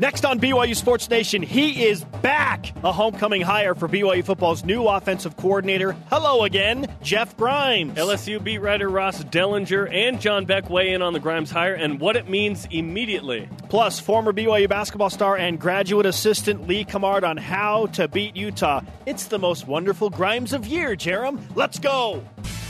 Next on BYU Sports Nation, he is back. A homecoming hire for BYU football's new offensive coordinator. Hello again, Jeff Grimes. LSU beat writer Ross Dellenger and John Beck weigh in on the Grimes hire and what it means immediately. Plus, former BYU basketball star and graduate assistant Lee Cummard on how to beat Utah. It's the most wonderful Grimes of year, Jarom. Let's go.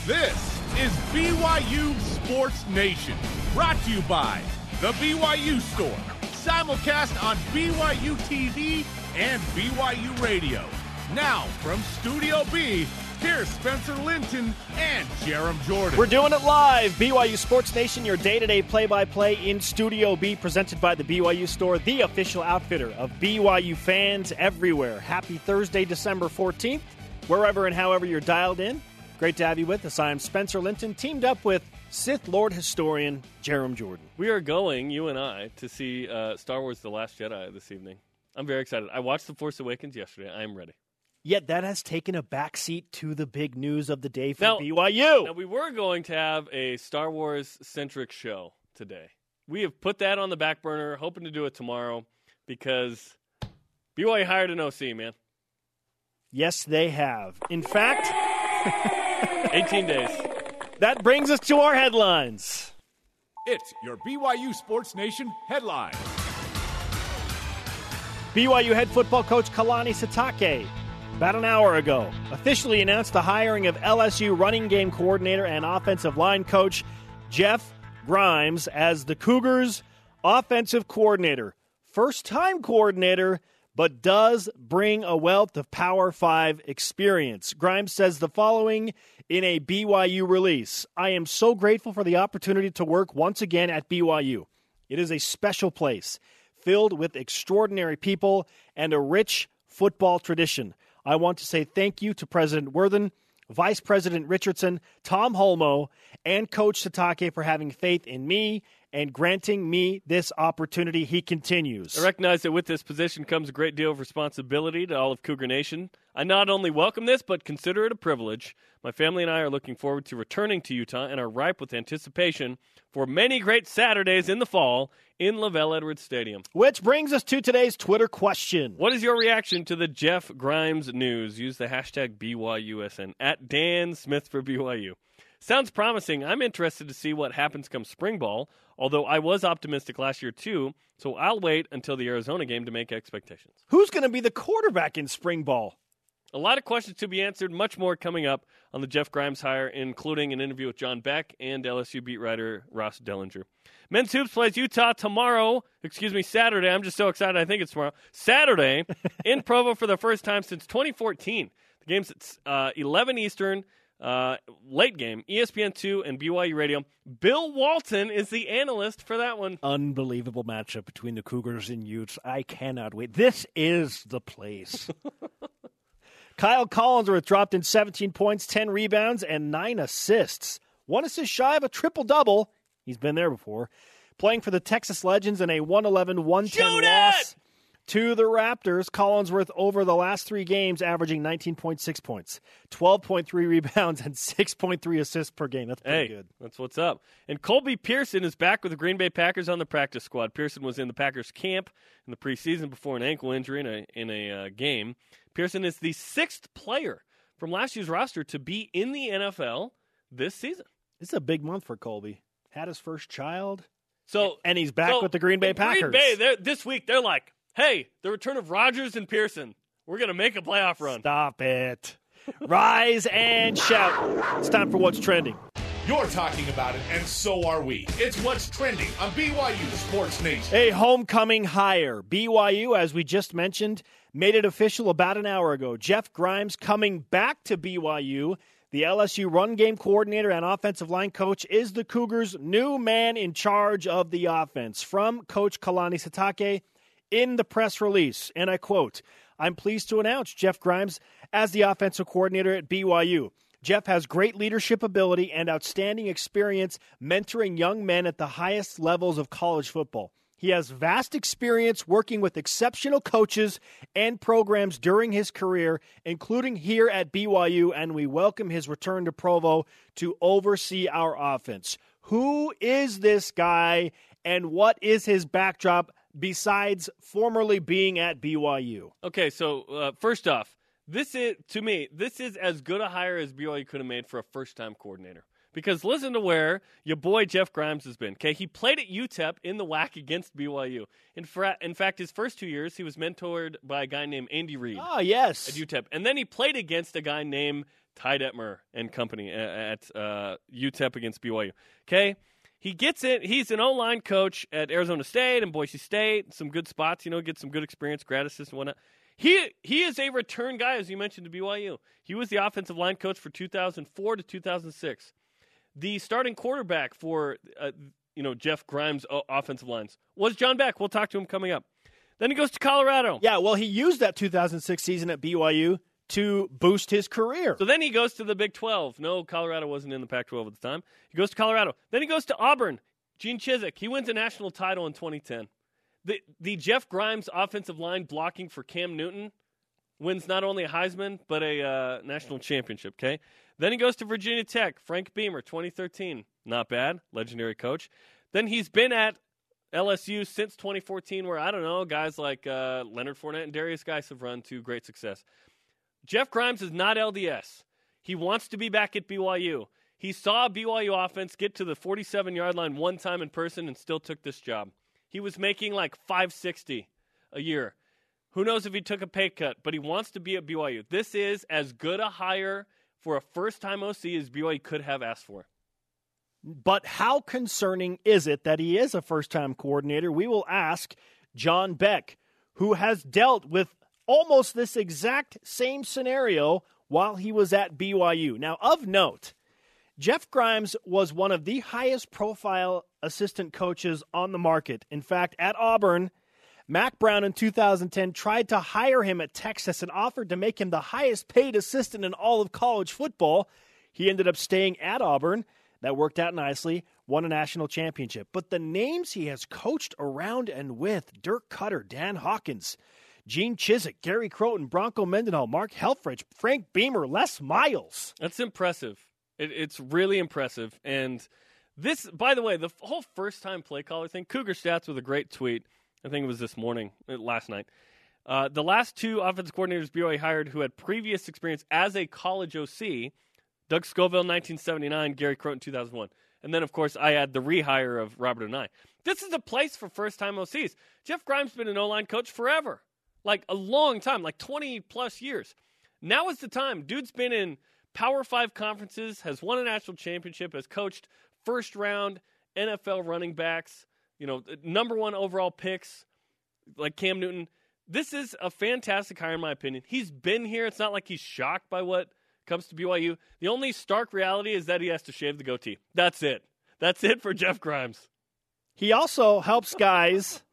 This is BYU Sports Nation, brought to you by The BYU Store simulcast on BYU TV and BYU Radio. Now, from Studio B, here's Spencer Linton and Jarom Jordan. We're doing it live. BYU Sports Nation, your day to day play by play in Studio B, presented by the BYU Store, the official outfitter of BYU fans everywhere. Happy Thursday, December 14th, wherever and however you're dialed in. Great to have you with us. I'm Spencer Linton, teamed up with Sith Lord historian Jarom Jordan. We are going, you and I, to see uh, Star Wars: The Last Jedi this evening. I'm very excited. I watched The Force Awakens yesterday. I am ready. Yet that has taken a backseat to the big news of the day for now, BYU. Now we were going to have a Star Wars centric show today. We have put that on the back burner, hoping to do it tomorrow because BYU hired an OC, man. Yes, they have. In fact, 18 days. That brings us to our headlines. It's your BYU Sports Nation headline. BYU head football coach Kalani Sitake, about an hour ago, officially announced the hiring of LSU running game coordinator and offensive line coach Jeff Grimes as the Cougars' offensive coordinator. First time coordinator, but does bring a wealth of Power 5 experience. Grimes says the following in a BYU release. I am so grateful for the opportunity to work once again at BYU. It is a special place filled with extraordinary people and a rich football tradition. I want to say thank you to President Worthen, Vice President Richardson, Tom Holmoe, and Coach Sitake for having faith in me and granting me this opportunity. He continues. I recognize that with this position comes a great deal of responsibility to all of Cougar Nation. I not only welcome this, but consider it a privilege. My family and I are looking forward to returning to Utah and are ripe with anticipation for many great Saturdays in the fall in LaVell Edwards Stadium. Which brings us to today's Twitter question. What is your reaction to the Jeff Grimes news? Use the hashtag BYUSN at Dan Smith for BYU. Sounds promising. I'm interested to see what happens come spring ball, although I was optimistic last year too, so I'll wait until the Arizona game to make expectations. Who's going to be the quarterback in spring ball? A lot of questions to be answered, much more coming up on the Jeff Grimes hire, including an interview with John Beck and LSU beat writer Ross Dellenger. Men's Hoops plays Utah tomorrow, excuse me, Saturday. I'm just so excited. I think it's tomorrow. Saturday in Provo for the first time since 2014. The game's at uh, 11 Eastern. Uh, late game, ESPN2 and BYU Radio. Bill Walton is the analyst for that one. Unbelievable matchup between the Cougars and Utes. I cannot wait. This is the place. Kyle Collinsworth dropped in 17 points, 10 rebounds, and 9 assists. One assist shy of a triple double. He's been there before. Playing for the Texas Legends in a 111 110 loss to the Raptors. Collinsworth over the last three games averaging 19.6 points, 12.3 rebounds, and 6.3 assists per game. That's pretty hey, good. That's what's up. And Colby Pearson is back with the Green Bay Packers on the practice squad. Pearson was in the Packers camp in the preseason before an ankle injury in a, in a uh, game. Pearson is the sixth player from last year's roster to be in the NFL this season. This is a big month for Colby. Had his first child. So and he's back so with the Green Bay Packers. Green Bay, this week they're like, "Hey, the return of Rodgers and Pearson. We're going to make a playoff run." Stop it. Rise and shout. It's time for what's trending. You're talking about it, and so are we. It's what's trending on BYU Sports Nation. A homecoming hire. BYU, as we just mentioned, made it official about an hour ago. Jeff Grimes coming back to BYU. The LSU run game coordinator and offensive line coach is the Cougars' new man in charge of the offense. From Coach Kalani Sitake in the press release, and I quote, I'm pleased to announce Jeff Grimes as the offensive coordinator at BYU. Jeff has great leadership ability and outstanding experience mentoring young men at the highest levels of college football. He has vast experience working with exceptional coaches and programs during his career, including here at BYU, and we welcome his return to Provo to oversee our offense. Who is this guy and what is his backdrop? Besides formerly being at BYU? Okay, so uh, first off, this is to me, this is as good a hire as BYU could have made for a first-time coordinator. Because listen to where your boy Jeff Grimes has been. Okay, he played at UTEP in the whack against BYU. In, fra- in fact, his first two years, he was mentored by a guy named Andy Reid Ah, yes. at UTEP, and then he played against a guy named Ty Detmer and company at uh, UTEP against BYU. Okay, he gets it. He's an O-line coach at Arizona State and Boise State. Some good spots, you know, get some good experience, grad assist and whatnot. He he is a return guy, as you mentioned to BYU. He was the offensive line coach for 2004 to 2006. The starting quarterback for uh, you know Jeff Grimes' offensive lines was John Beck. We'll talk to him coming up. Then he goes to Colorado. Yeah, well, he used that 2006 season at BYU to boost his career. So then he goes to the Big 12. No, Colorado wasn't in the Pac 12 at the time. He goes to Colorado. Then he goes to Auburn. Gene Chizik. He wins a national title in 2010. The, the Jeff Grimes offensive line blocking for Cam Newton wins not only a Heisman, but a uh, national championship, okay? Then he goes to Virginia Tech. Frank Beamer, 2013. Not bad. Legendary coach. Then he's been at LSU since 2014, where, I don't know, guys like uh, Leonard Fournette and Derrius Guice have run to great success. Jeff Grimes is not LDS. He wants to be back at BYU. He saw BYU offense get to the 47 yard line one time in person and still took this job. He was making like 560 a year. Who knows if he took a pay cut, but he wants to be at BYU. This is as good a hire for a first time OC as BYU could have asked for. But how concerning is it that he is a first time coordinator? We will ask John Beck, who has dealt with almost this exact same scenario while he was at BYU. Now, of note, Jeff Grimes was one of the highest profile assistant coaches on the market. In fact, at Auburn, Mack Brown in 2010 tried to hire him at Texas and offered to make him the highest paid assistant in all of college football. He ended up staying at Auburn. That worked out nicely, won a national championship. But the names he has coached around and with Dirk Koetter, Dan Hawkins, Gene Chizik, Gary Crowton, Bronco Mendenhall, Mark Helfrich, Frank Beamer, Les Miles. That's impressive. It, it's really impressive. And this, by the way, the whole first time play caller thing, Cougar Stats with a great tweet. I think it was this morning, uh, last night. Uh, the last two offensive coordinators BYU hired who had previous experience as a college OC, Doug Scovil, 1979, Gary Crowton, 2001. And then, of course, I add the rehire of Robert Anae. This is a place for first time OCs. Jeff Grimes has been an O line coach forever, like a long time, like 20 plus years. Now is the time. Dude's been in Power Five conferences, has won a national championship, has coached first round NFL running backs, you know, number one overall picks like Cam Newton. This is a fantastic hire, in my opinion. He's been here. It's not like he's shocked by what comes to BYU. The only stark reality is that he has to shave the goatee. That's it. That's it for Jeff Grimes. He also helps guys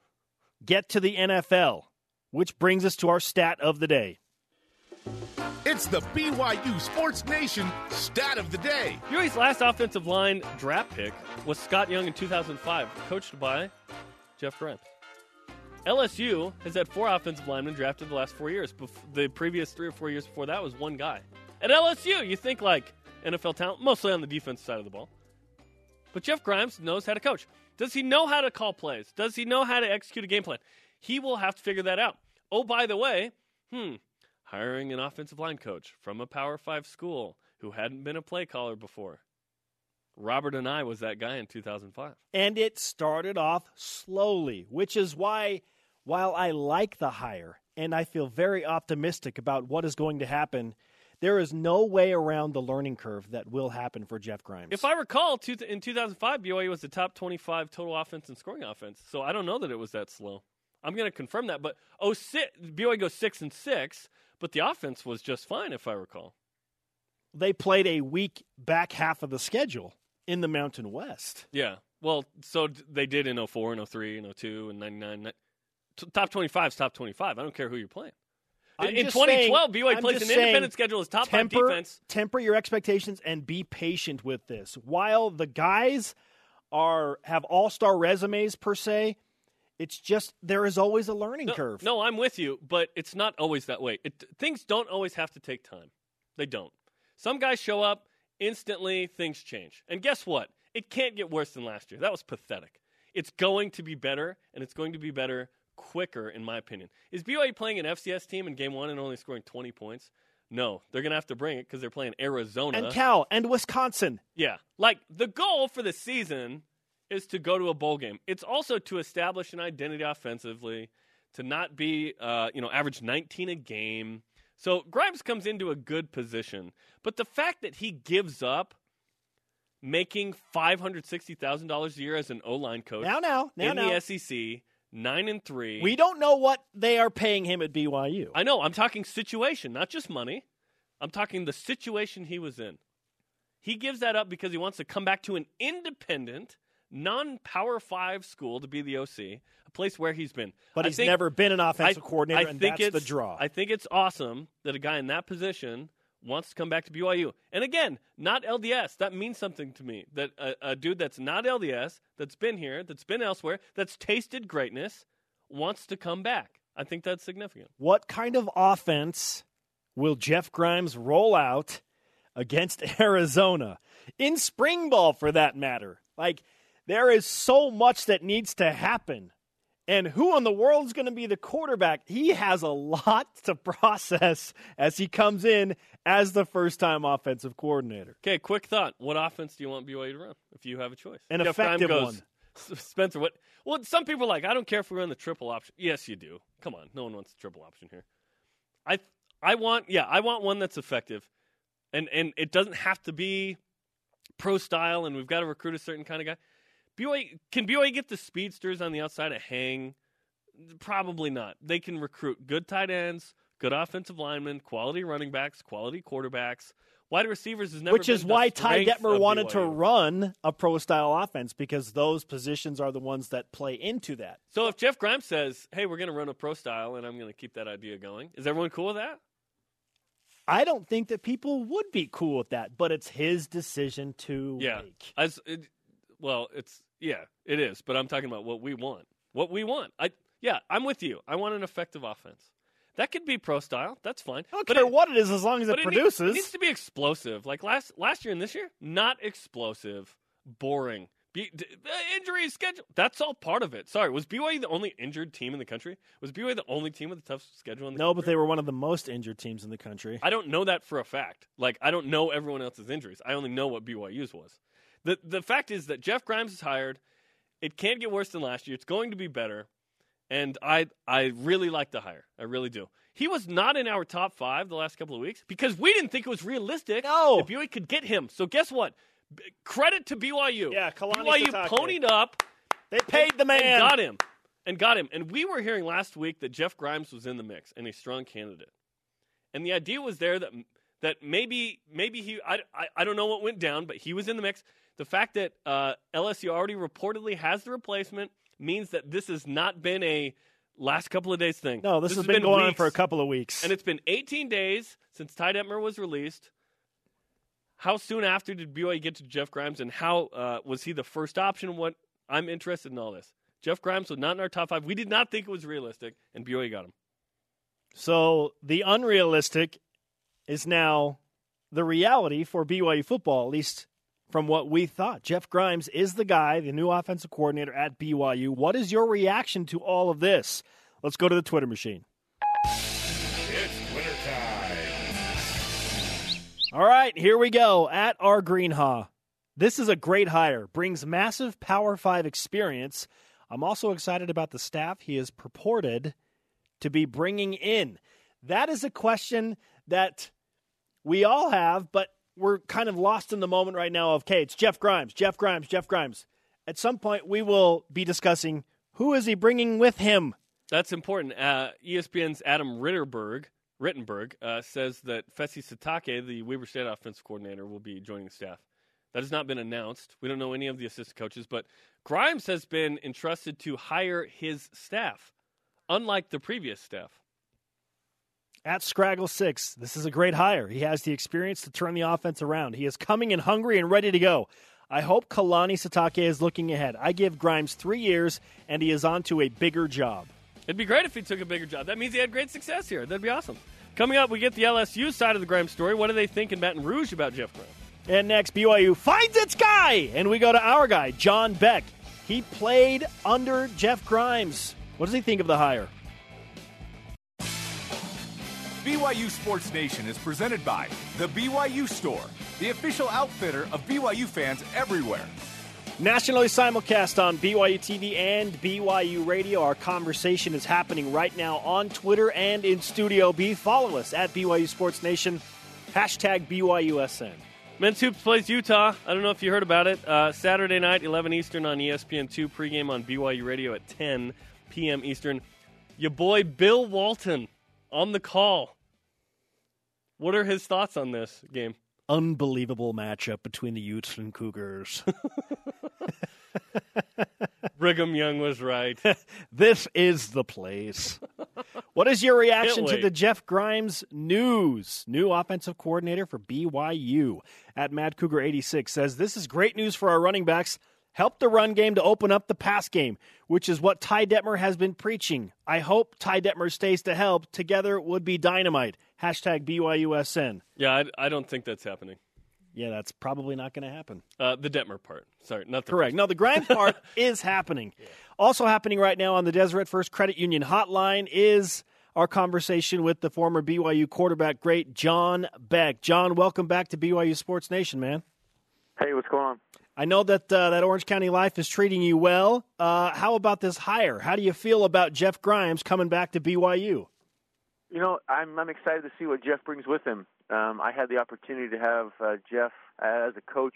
get to the NFL, which brings us to our stat of the day. It's the BYU Sports Nation stat of the day. BYU's last offensive line draft pick was Scott Young in 2005, coached by Jeff Grimes. LSU has had four offensive linemen drafted the last four years. The previous three or four years before that was one guy. At LSU, you think like NFL talent, mostly on the defense side of the ball. But Jeff Grimes knows how to coach. Does he know how to call plays? Does he know how to execute a game plan? He will have to figure that out. Oh, by the way, hmm, hiring an offensive line coach from a Power Five school who hadn't been a play caller before. Robert Anae was that guy in 2005. And it started off slowly, which is why, while I like the hire and I feel very optimistic about what is going to happen, there is no way around the learning curve that will happen for Jeff Grimes. If I recall, in 2005, BYU was the top 25 total offense and scoring offense. So I don't know that it was that slow. I'm going to confirm that. But oh, six, BYU goes six and six, but the offense was just fine, if I recall. they played a weak back half of the schedule in the Mountain West. Yeah. Well, so they did in 04 and 03 and 02 and 99. Top 25 is top 25. I don't care who you're playing. I'm in 2012, saying- BYU I'm plays an independent schedule as top five defense. temper your expectations and be patient with this. While the guys are have all star resumes per se, it's just there is always a learning No, curve. no, I'm with you, but it's not always that way. It, things don't always have to take time. They don't. Some guys show up instantly, things change, and guess what? It can't get worse than last year. That was pathetic. It's going to be better, and it's going to be better quicker, in my opinion. Is BYU playing an FCS team in game one and only scoring 20 points? No, they're going to have to bring it because they're playing Arizona. And Cal and Wisconsin. Yeah. Like the goal for the season is to go to a bowl game. It's also to establish an identity offensively, to not be, uh, you know, average 19 a game. So Grimes comes into a good position. But the fact that he gives up making $560,000 a year as an O line coach Now, now, now, in now. the SEC, 9 and 3. We don't know what they are paying him at BYU. I know. I'm talking situation, not just money. I'm talking the situation he was in. He gives that up because he wants to come back to an independent, non Power Five school to be the OC, a place where he's been. but I he's think- never been an offensive I- coordinator, I and think that's the draw. I think it's awesome that a guy in that position wants to come back to BYU. And again, not LDS. That means something to me. That a, a dude that's not LDS, that's been here, that's been elsewhere, that's tasted greatness, wants to come back. I think that's significant. what kind of offense will Jeff Grimes roll out against Arizona in spring ball for that matter? Like there is so much that needs to happen. And who in the world is going to be the quarterback? He has a lot to process as he comes in as the first time offensive coordinator. Okay, quick thought. What offense do you want BYU to run if you have a choice? An Jeff effective goes, one. Spencer, what? Well, some people are like, I don't care if we run the triple option. Yes, you do. Come on, no one wants the triple option here. I, I want, yeah, I want one that's effective, and and it doesn't have to be pro style, and we've got to recruit a certain kind of guy. BYU can BYU get the speedsters on the outside to hang? Probably not. They can recruit good tight ends, good offensive linemen, quality running backs, quality quarterbacks. Wide receivers is never Which is the why Ty Detmer wanted to run a pro style offense because those positions are the ones that play into that. So if Jeff Grimes says, "Hey, we're going to run a pro style, and I'm going to keep that idea going," is everyone cool with that? I don't think that people would be cool with that, but it's his decision to Yeah. make. As it, well, it's yeah, it is. But I'm talking about what we want. What we want. I yeah, I'm with you. I want an effective offense. That could be pro style. That's fine. I don't but care it, what it is as long as it but it needs- produces. it needs to be explosive. Like last last year and this year, not explosive, boring. Be, d- uh, injury schedule. That's all part of it. Sorry, was BYU the only injured team in the country? Was BYU the only team with a tough schedule in the no, country? but they were one of the most injured teams in the country. I don't know that for a fact. Like I don't know everyone else's injuries. I only know what BYU's was. The the fact is that Jeff Grimes is hired. It can't get worse than last year. It's going to be better. And I I really like the hire. I really do. He was not in our top five the last couple of weeks because we didn't think it was realistic No. that BYU could get him. So guess what? B- credit to BYU. Yeah, Kalani BYU Sitake. ponied up They paid the man. and got him. And got him. And we were hearing last week that Jeff Grimes was in the mix and a strong candidate. And the idea was there that that maybe maybe he I, I, I don't know what went down, but he was in the mix. The fact that uh, LSU already reportedly has the replacement means that this has not been a last couple of days thing. No, this, has has been, going on for a couple of weeks. And it's been 18 days since Ty Detmer was released. How soon after did BYU get to Jeff Grimes, and how uh, was he the first option? What I'm interested in all this. Jeff Grimes was not in our top five. We did not think it was realistic, and BYU got him. so the unrealistic is now the reality for BYU football, at least from what we thought. Jeff Grimes is the guy, the new offensive coordinator at BYU. What is your reaction to all of this? Let's go to the Twitter machine. It's Twitter time. All right, here we go. At our Greenhaw. This is a great hire. Brings massive Power 5 experience. I'm also excited about the staff he is purported to be bringing in. That is a question that we all have, but we're kind of lost in the moment right now of, okay, it's Jeff Grimes, Jeff Grimes, Jeff Grimes. At some point, we will be discussing who is he bringing with him. That's important. Uh, ESPN's Adam Ritterberg, Rittenberg uh, says that Fesi Sitake, the Weber State offensive coordinator, will be joining the staff. That has not been announced. We don't know any of the assistant coaches, but Grimes has been entrusted to hire his staff, unlike the previous staff. At Scraggle Six, this is a great hire. He has the experience to turn the offense around. He is coming in hungry and ready to go. I hope Kalani Sitake is looking ahead. I give Grimes three years, and he is on to a bigger job. It'd be great if he took a bigger job. That means he had great success here. That'd be awesome. Coming up, we get the LSU side of the Grimes story. What do they think in Baton Rouge about Jeff Grimes? And next, BYU finds its guy, and we go to our guy, John Beck. He played under Jeff Grimes What does he think of the hire? BYU Sports Nation is presented by The BYU Store, the official outfitter of BYU fans everywhere. Nationally simulcast on BYU TV and BYU Radio. Our conversation is happening right now on Twitter and in Studio B. Follow us at BYU Sports Nation, hashtag BYUSN. Men's Hoops plays Utah. I don't know if you heard about it. Uh, Saturday night, 11 Eastern on ESPN2, pregame on BYU Radio at 10 p.m. Eastern. Your boy Bill Walton on the call. What are his thoughts on this game? Unbelievable matchup between the Utes and Cougars. Brigham Young was right. this is the place. What is your reaction to the Jeff Grimes news? New offensive coordinator for BYU at Mad Cougar 86 says this is great news for our running backs. Help the run game to open up the pass game, which is what Ty Detmer has been preaching. I hope Ty Detmer stays to help. Together would be dynamite. Hashtag BYUSN. Yeah, I, I don't think that's happening. Yeah, that's probably not going to happen. Uh, the Detmer part. Sorry, not the correct. First. No, the Grimes part is happening. Yeah. Also happening right now on the Deseret First Credit Union hotline is our conversation with the former BYU quarterback great John Beck. John, welcome back to BYU Sports Nation, man. Hey, what's going on? I know that uh, that Orange County life is treating you well. Uh, how about this hire? How do you feel about Jeff Grimes coming back to BYU? You know, I'm I'm excited to see what Jeff brings with him. Um, I had the opportunity to have uh, Jeff as a coach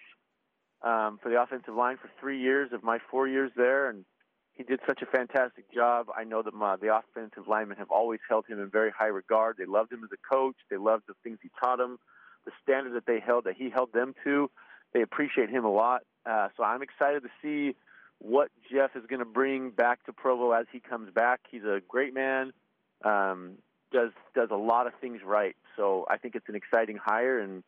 um, for the offensive line for three years of my four years there, and he did such a fantastic job. I know that my, the offensive linemen have always held him in very high regard. They loved him as a coach. They loved the things he taught them, the standard that they held that he held them to they appreciate him a lot. Uh, so I'm excited to see what Jeff is going to bring back to Provo as he comes back. He's a great man. Um, does does a lot of things right. So I think it's an exciting hire, and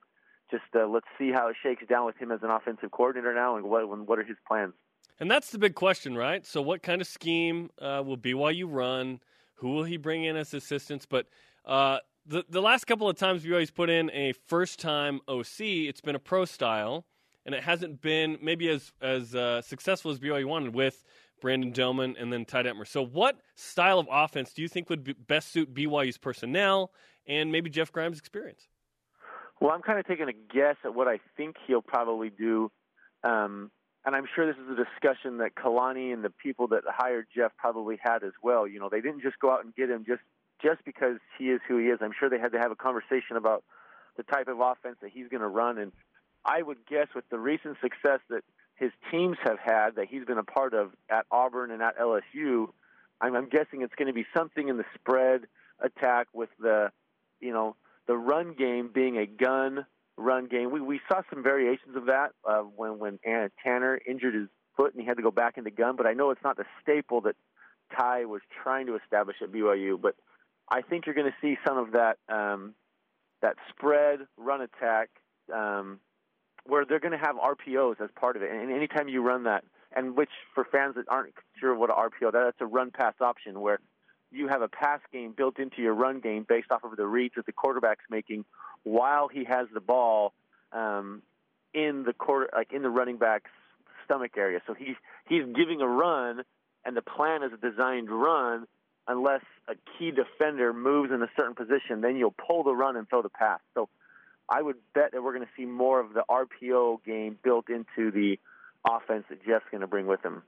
just uh, let's see how it shakes down with him as an offensive coordinator now, and what what are his plans. And that's the big question, right? So what kind of scheme uh, will BYU run? Who will he bring in as assistants? But uh, the the last couple of times BYU's put in a first time OC, it's been a pro style and it hasn't been maybe as as uh, successful as BYU wanted with Brandon Doman and then Ty Detmer. So, what style of offense do you think would be best suit BYU's personnel and maybe Jeff Grimes' experience? Well, I'm kind of taking a guess at what I think he'll probably do. Um, and I'm sure this is a discussion that Kalani and the people that hired Jeff probably had as well. You know, they didn't just go out and get him just just because he is who he is. I'm sure they had to have a conversation about the type of offense that he's going to run and I would guess with the recent success that his teams have had that he's been a part of at Auburn and at LSU, I'm, I'm guessing it's going to be something in the spread attack with the, you know, the run game being a gun run game. We we saw some variations of that uh, when when Tanner injured his foot and he had to go back into gun. But I know it's not the staple that Ty was trying to establish at BYU. But I think you're going to see some of that um, that spread run attack um, where they're going to have RPOs as part of it. And anytime you run that, and which for fans that aren't sure what an RPO, that's a run pass option where you have a pass game built into your run game based off of the reads that the quarterback's making while he has the ball um, in the quarter, like in the running back's stomach area. So he's he's giving a run, and the plan is a designed run. Unless a key defender moves in a certain position, then you'll pull the run and throw the pass. So I would bet that we're going to see more of the RPO game built into the offense that Jeff's going to bring with him.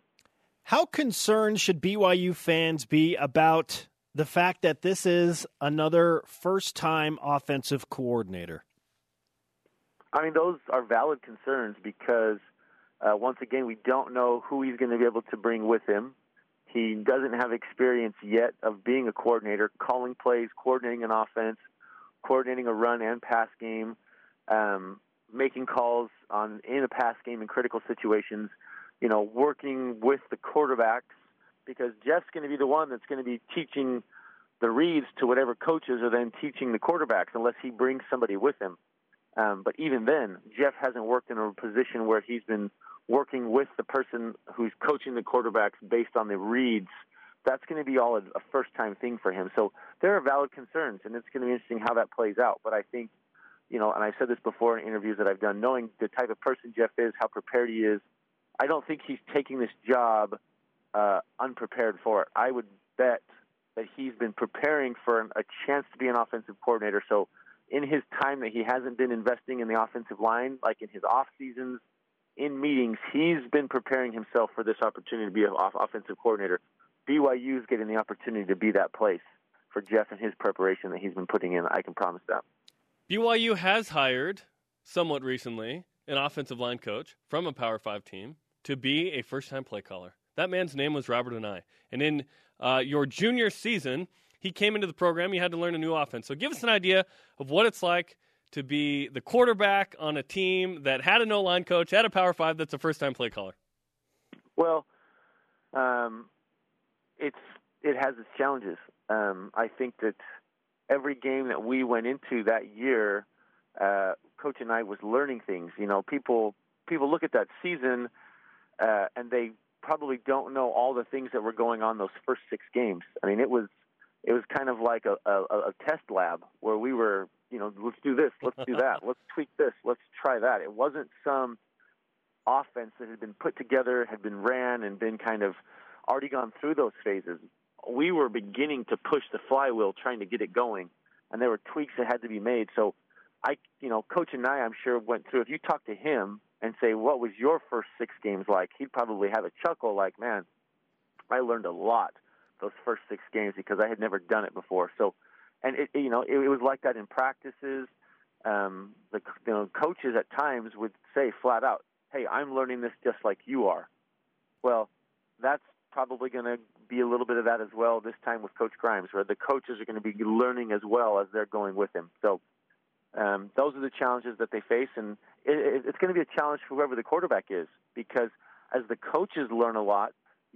How concerned should BYU fans be about the fact that this is another first time offensive coordinator? I mean, those are valid concerns because, uh, once again, we don't know who he's going to be able to bring with him. He doesn't have experience yet of being a coordinator, calling plays, coordinating an offense, coordinating a run and pass game, um, making calls on in a pass game in critical situations, you know, working with the quarterbacks because Jeff's going to be the one that's going to be teaching the reads to whatever coaches are then teaching the quarterbacks unless he brings somebody with him. Um, but even then, Jeff hasn't worked in a position where he's been working with the person who's coaching the quarterbacks based on the reads that's going to be all a, a first time thing for him. So there are valid concerns, and it's going to be interesting how that plays out. But I think, you know, and I've said this before in interviews that I've done, knowing the type of person Jeff is, how prepared he is, I don't think he's taking this job uh, unprepared for it. I would bet that he's been preparing for a chance to be an offensive coordinator. So, in his time that he hasn't been investing in the offensive line, like in his off seasons, in meetings, he's been preparing himself for this opportunity to be an offensive coordinator. BYU is getting the opportunity to be that place for Jeff and his preparation that he's been putting in. I can promise that. BYU has hired somewhat recently an offensive line coach from a Power Five team to be a first time play caller. That man's name was Robert Anae. And in uh, your junior season, he came into the program. You had to learn a new offense. So give us an idea of what it's like to be the quarterback on a team that had a no line coach, had a Power Five that's a first time play caller. Well, um, it's it has its challenges. Um, I think that every game that we went into that year, uh, Coach Anae was learning things. You know, people people look at that season uh, and they probably don't know all the things that were going on those first six games. I mean, it was it was kind of like a, a, a test lab where we were, you know, let's do this, let's do that, let's tweak this, let's try that. It wasn't some offense that had been put together, had been ran, and been kind of already gone through those phases. We were beginning to push the flywheel, trying to get it going, and there were tweaks that had to be made. So, I, you know, Coach Anae, I'm sure went through. If you talk to him, and say, "What was your first six games like?" He'd probably have a chuckle, like, "Man, I learned a lot those first six games because I had never done it before." So, and it, you know, it, it was like that in practices. Um, the you know, coaches at times would say flat out, "Hey, I'm learning this just like you are." Well, that's probably going to be a little bit of that as well this time with Coach Grimes, where the coaches are going to be learning as well as they're going with him. So um, those are the challenges that they face, and it, it's going to be a challenge for whoever the quarterback is because as the coaches learn a lot,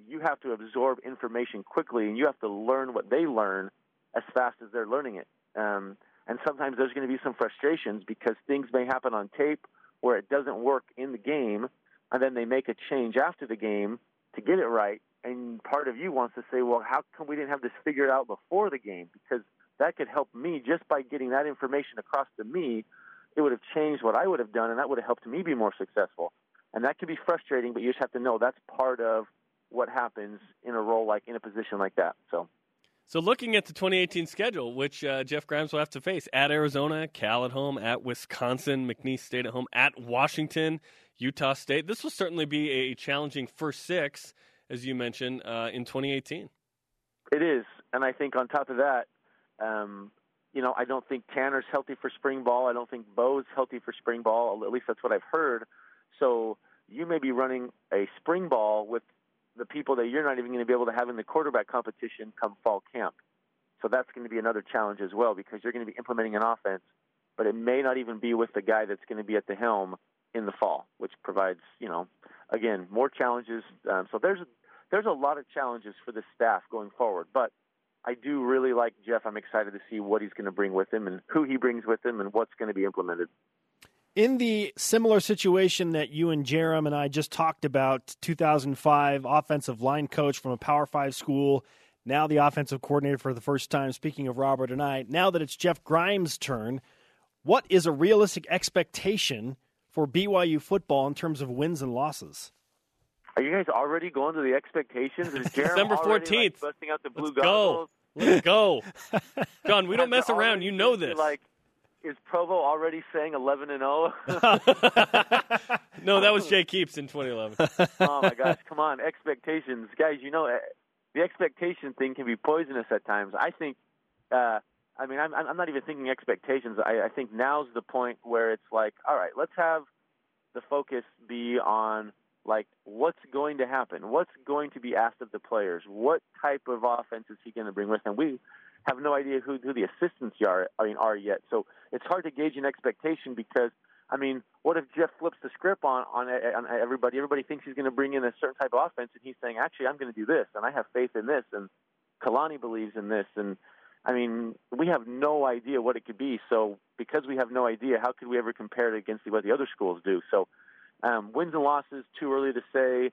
you have to absorb information quickly, and you have to learn what they learn as fast as they're learning it. Um, and sometimes there's going to be some frustrations because things may happen on tape where it doesn't work in the game, and then they make a change after the game to get it right. And part of you wants to say, well, how come we didn't have this figured out before the game? Because that could help me just by getting that information across to me. It would have changed what I would have done, and that would have helped me be more successful. And that could be frustrating, but you just have to know that's part of what happens in a role like in a position like that. So. So, looking at the 2018 schedule, which uh, Jeff Grimes will have to face at Arizona, Cal at home, at Wisconsin, McNeese State at home, at Washington, Utah State, this will certainly be a challenging first six, as you mentioned, uh, in 2018. It is. And I think on top of that, um, you know, I don't think Tanner's healthy for spring ball. I don't think Beau's healthy for spring ball. At least that's what I've heard. So you may be running a spring ball with the people that you're not even going to be able to have in the quarterback competition come fall camp. So that's going to be another challenge as well because you're going to be implementing an offense, but it may not even be with the guy that's going to be at the helm in the fall, which provides, you know, again, more challenges. Um, so there's there's a lot of challenges for the staff going forward, but I do really like Jeff. I'm excited to see what he's going to bring with him and who he brings with him and what's going to be implemented. In the similar situation that you and Jarom and I just talked about, 2005 offensive line coach from a Power Five school, now the offensive coordinator for the first time. Speaking of Robert Anae, now that it's Jeff Grimes' turn, what is a realistic expectation for BYU football in terms of wins and losses? Are you guys already going to the expectations? Is December fourteenth, like, busting out the blue Let's goggles? Go. Let's go, John. We don't mess around. You know this. Like, is Provo already saying eleven and zero? Oh? no, that was Jake Heaps in 2011. oh my gosh! Come on, expectations, guys. You know, eh, the expectation thing can be poisonous at times. I think. Uh, I mean, I'm, I'm not even thinking expectations. I, I think now's the point where it's like, all right, let's have the focus be on like what's going to happen, what's going to be asked of the players, what type of offense is he going to bring with him. We have no idea who, who the assistants are, I mean, are yet, so it's hard to gauge an expectation because. I mean, what if Jeff flips the script on, on on everybody? Everybody thinks he's going to bring in a certain type of offense, and he's saying, "Actually, I'm going to do this, and I have faith in this." And Kalani believes in this, and I mean, we have no idea what it could be. So, because we have no idea, how could we ever compare it against what the other schools do? So, um, wins and losses, too early to say.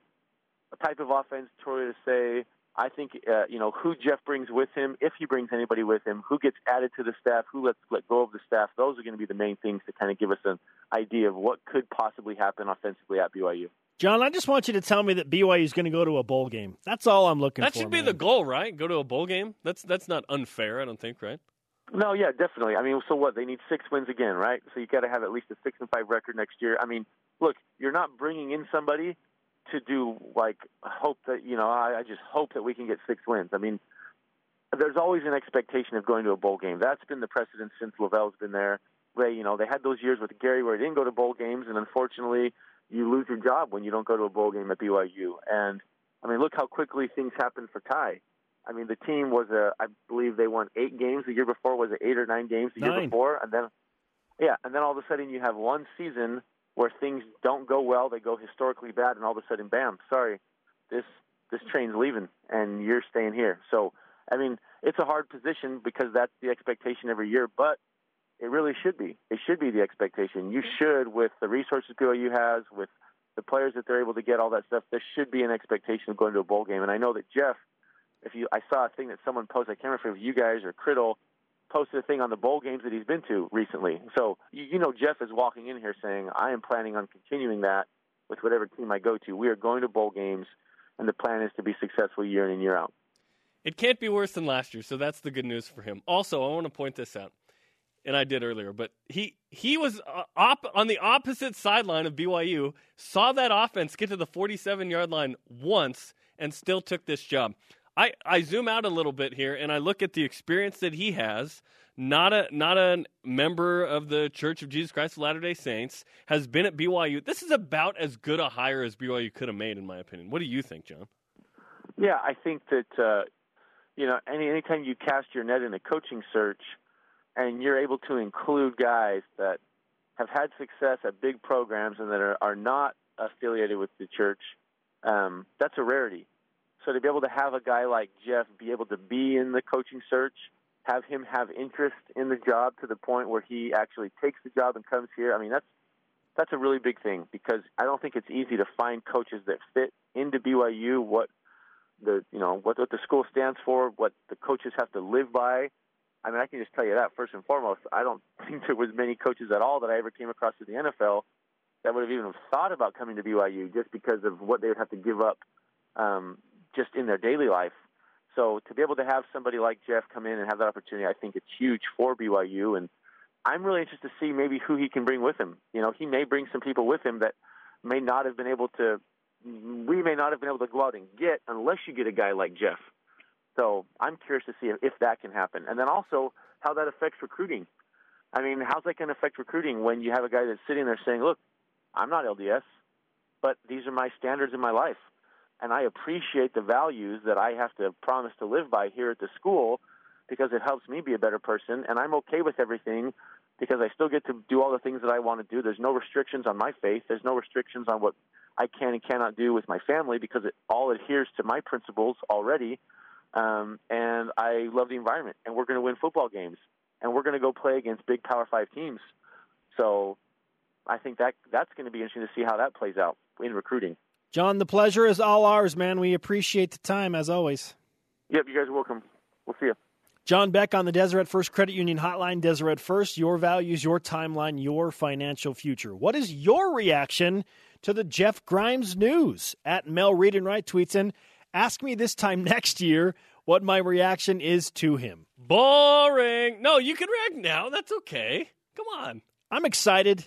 A type of offense, too early to say. I think uh, you know who Jeff brings with him, if he brings anybody with him, who gets added to the staff, who lets let go of the staff. Those are going to be the main things to kind of give us an idea of what could possibly happen offensively at BYU. John, I just want you to tell me that BYU is going to go to a bowl game. That's all I'm looking that for. That should be man. the goal, right? Go to a bowl game. That's that's not unfair, I don't think, right? No, yeah, definitely. I mean, so what? They need six wins again, right? So you got to have at least a six and five record next year. I mean, look, you're not bringing in somebody to do like hope that you know. I, I just hope that we can get six wins. I mean, there's always an expectation of going to a bowl game. That's been the precedent since LaVell's been there. Ray, you know, they had those years with Gary where he didn't go to bowl games, and unfortunately, you lose your job when you don't go to a bowl game at BYU. And I mean, look how quickly things happened for Ty. I mean, the team was a, I believe they won eight games the year before. Was it eight or nine games the nine. year before? And then, yeah, and then all of a sudden you have one season where things don't go well. They go historically bad, and all of a sudden, bam, sorry, this this train's leaving, and you're staying here. So, I mean, it's a hard position because that's the expectation every year, but it really should be. It should be the expectation. You should, with the resources BYU has, with the players that they're able to get, all that stuff. There should be an expectation of going to a bowl game. And I know that Jeff, if you, I saw a thing that someone posted. I can't remember if it was you guys or Criddle posted a thing on the bowl games that he's been to recently. So you, you know, Jeff is walking in here saying, "I am planning on continuing that with whatever team I go to. We are going to bowl games, and the plan is to be successful year in and year out." It can't be worse than last year, so that's the good news for him. Also, I want to point this out and I did earlier, but he he was uh, op, on the opposite sideline of BYU, saw that offense get to the 47 yard line once, and still took this job. I, I zoom out a little bit here and I look at the experience that he has. Not a not a member of the Church of Jesus Christ of Latter Day Saints has been at BYU. This is about as good a hire as BYU could have made, in my opinion. What do you think, John? Yeah, I think that uh, you know any anytime you cast your net in a coaching search and you're able to include guys that have had success at big programs and that are, are not affiliated with the church, um, that's a rarity. So to be able to have a guy like Jeff be able to be in the coaching search, have him have interest in the job to the point where he actually takes the job and comes here, I mean that's that's a really big thing because I don't think it's easy to find coaches that fit into BYU what the you know what, what the school stands for, what the coaches have to live by. I mean, I can just tell you that first and foremost. I don't think there was many coaches at all that I ever came across in the NFL that would have even thought about coming to BYU just because of what they would have to give up um, just in their daily life. So to be able to have somebody like Jeff come in and have that opportunity, I think it's huge for BYU. And I'm really interested to see maybe who he can bring with him. You know, he may bring some people with him that may not have been able to. We may not have been able to go out and get unless you get a guy like Jeff. So I'm curious to see if, if that can happen, and then also how that affects recruiting. I mean, how's that going to affect recruiting when you have a guy that's sitting there saying, "Look, I'm not LDS, but these are my standards in my life, and I appreciate the values that I have to promise to live by here at the school because it helps me be a better person, and I'm okay with everything because I still get to do all the things that I want to do. There's no restrictions on my faith. There's no restrictions on what I can and cannot do with my family because it all adheres to my principles already." Um, and I love the environment, and we're going to win football games, and we're going to go play against big Power Five teams. So I think that that's going to be interesting to see how that plays out in recruiting. John, the pleasure is all ours, man. We appreciate the time as always. Yep, you guys are welcome. We'll see you. John Beck on the Deseret First Credit Union Hotline. Deseret First, your values, your timeline, your financial future. What is your reaction to the Jeff Grimes news? At Mel Reed and Wright tweets in, ask me this time next year what my reaction is to him. Boring. No, you can react now. That's okay. Come on. I'm excited.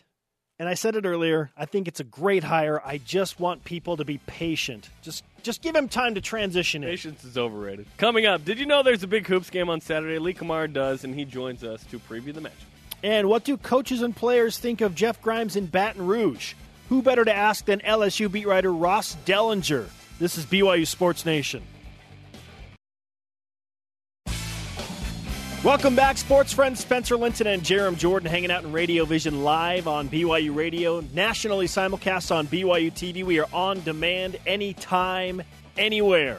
And I said it earlier, I think it's a great hire. I just want people to be patient. Just just give him time to transition in. Patience is overrated. Coming up, did you know there's a big hoops game on Saturday? Lee Cummard does, and he joins us to preview the match. And what do coaches and players think of Jeff Grimes in Baton Rouge? Who better to ask than LSU beat writer Ross Dellenger? This is BYU Sports Nation. Welcome back, sports friends. Spencer Linton and Jarom Jordan hanging out in Radio Vision live on BYU Radio, nationally simulcast on BYU TV. We are on demand anytime, anywhere.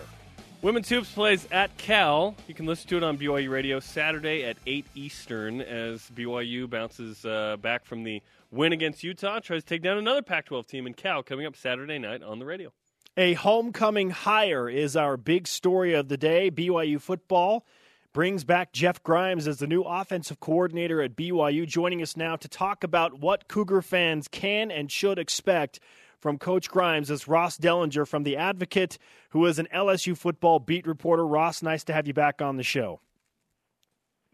Women's Hoops plays at Cal. You can listen to it on BYU Radio Saturday at 8 Eastern as BYU bounces uh, back from the win against Utah, tries to take down another Pac 12 team in Cal coming up Saturday night on the radio. A homecoming hire is our big story of the day. BYU football brings back Jeff Grimes as the new offensive coordinator at BYU, joining us now to talk about what Cougar fans can and should expect from Coach Grimes is Ross Dellenger from The Advocate, who is an LSU football beat reporter. Ross, nice to have you back on the show.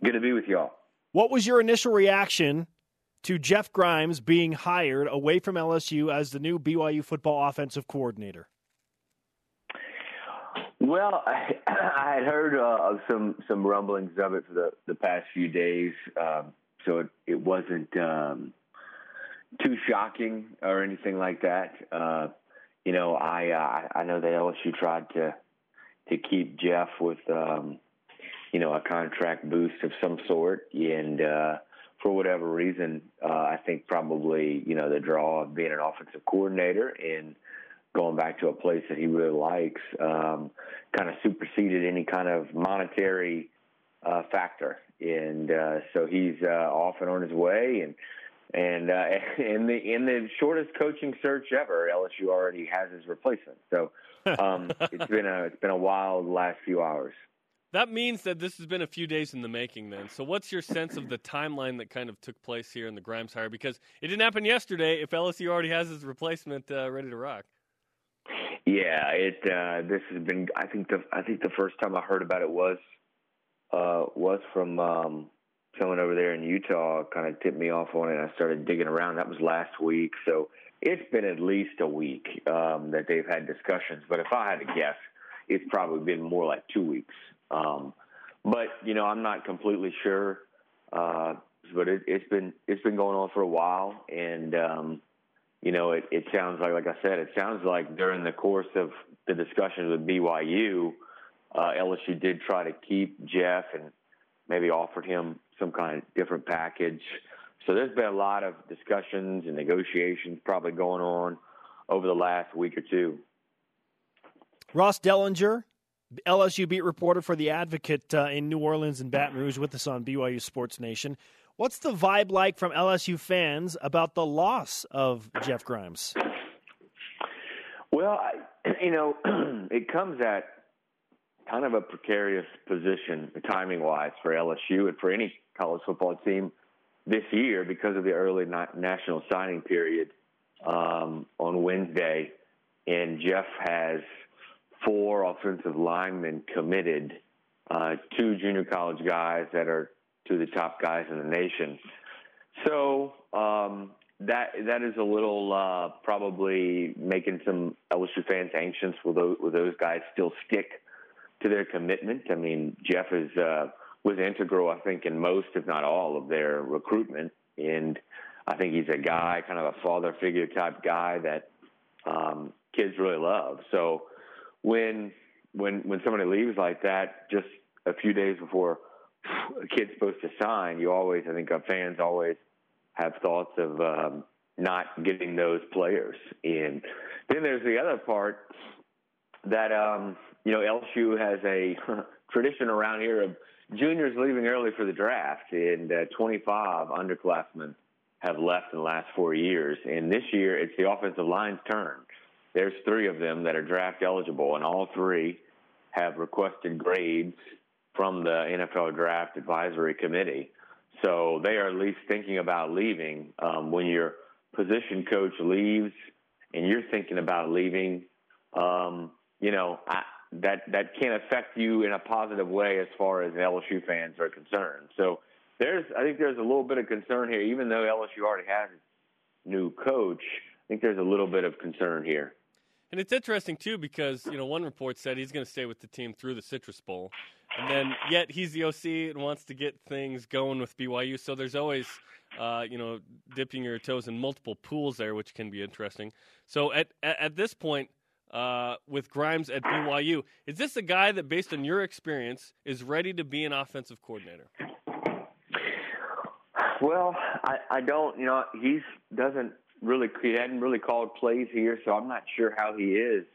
Good to be with y'all. What was your initial reaction to Jeff Grimes being hired away from LSU as the new BYU football offensive coordinator? Well, I, I had heard uh, of some some rumblings of it for the the past few days, um, so it, it wasn't um, too shocking or anything like that. Uh, you know, I uh, I know that LSU tried to to keep Jeff with um, you know a contract boost of some sort, and uh, for whatever reason, uh, I think probably you know the draw of being an offensive coordinator and going back to a place that he really likes um, kind of superseded any kind of monetary uh, factor, and uh, so he's uh, off and on his way and. And uh, in the in the shortest coaching search ever, LSU already has his replacement. So um, it's been a it's been a wild last few hours. That means that this has been a few days in the making then. So what's your sense of the timeline that kind of took place here in the Grimes hire? Because it didn't happen yesterday if LSU already has his replacement uh, ready to rock. Yeah, it uh, this has been I think the I think the first time I heard about it was uh, was from um, someone over there in Utah kind of tipped me off on it I started digging around. That was last week. So it's been at least a week um, that they've had discussions, but if I had to guess, it's probably been more like 2 weeks. Um, but you know, I'm not completely sure. Uh, but it, it's been it's been going on for a while, and um, you know, it, it sounds like, like I said, it sounds like during the course of the discussions with BYU, uh, LSU did try to keep Jeff and maybe offered him some kind of different package. So there's been a lot of discussions and negotiations probably going on over the last week or two. Ross Dellenger, LSU beat reporter for The Advocate uh, in New Orleans and Baton Rouge with us on BYU Sports Nation. What's the vibe like from LSU fans about the loss of Jeff Grimes? Well, you know, it comes at kind of a precarious position, timing wise, for LSU and for any college football team this year because of the early national signing period um, on Wednesday. And Jeff has four offensive linemen committed, uh, two junior college guys that are to the top guys in the nation. So um, that that is a little uh, probably making some LSU fans anxious. Will those, will those guys still stick to their commitment? I mean, Jeff is uh, was integral, I think, in most, if not all, of their recruitment, and I think he's a guy, kind of a father figure type guy that um, kids really love. So when when when somebody leaves like that, just a few days before a kid's supposed to sign, you always, I think, fans always have thoughts of um, not getting those players in. Then there's the other part that um, you know LSU has a tradition around here of juniors leaving early for the draft, and uh, 25 underclassmen have left in the last four years. And this year, it's the offensive line's turn. There's three of them that are draft eligible, and all three have requested grades from the NFL Draft Advisory Committee. So they are at least thinking about leaving. Um, when your position coach leaves and you're thinking about leaving, um, you know, I, that that can affect you in a positive way as far as LSU fans are concerned. So there's, I think there's a little bit of concern here, even though LSU already has a new coach. I think there's a little bit of concern here. And it's interesting too because you know one report said he's going to stay with the team through the Citrus Bowl, and then yet he's the OC and wants to get things going with BYU. So there's always uh, you know dipping your toes in multiple pools there, which can be interesting. So at at, at this point. Uh, with Grimes at BYU, is this a guy that, based on your experience, is ready to be an offensive coordinator? Well, I, I don't. You know, he's doesn't really he hadn't really called plays here, so I'm not sure how he is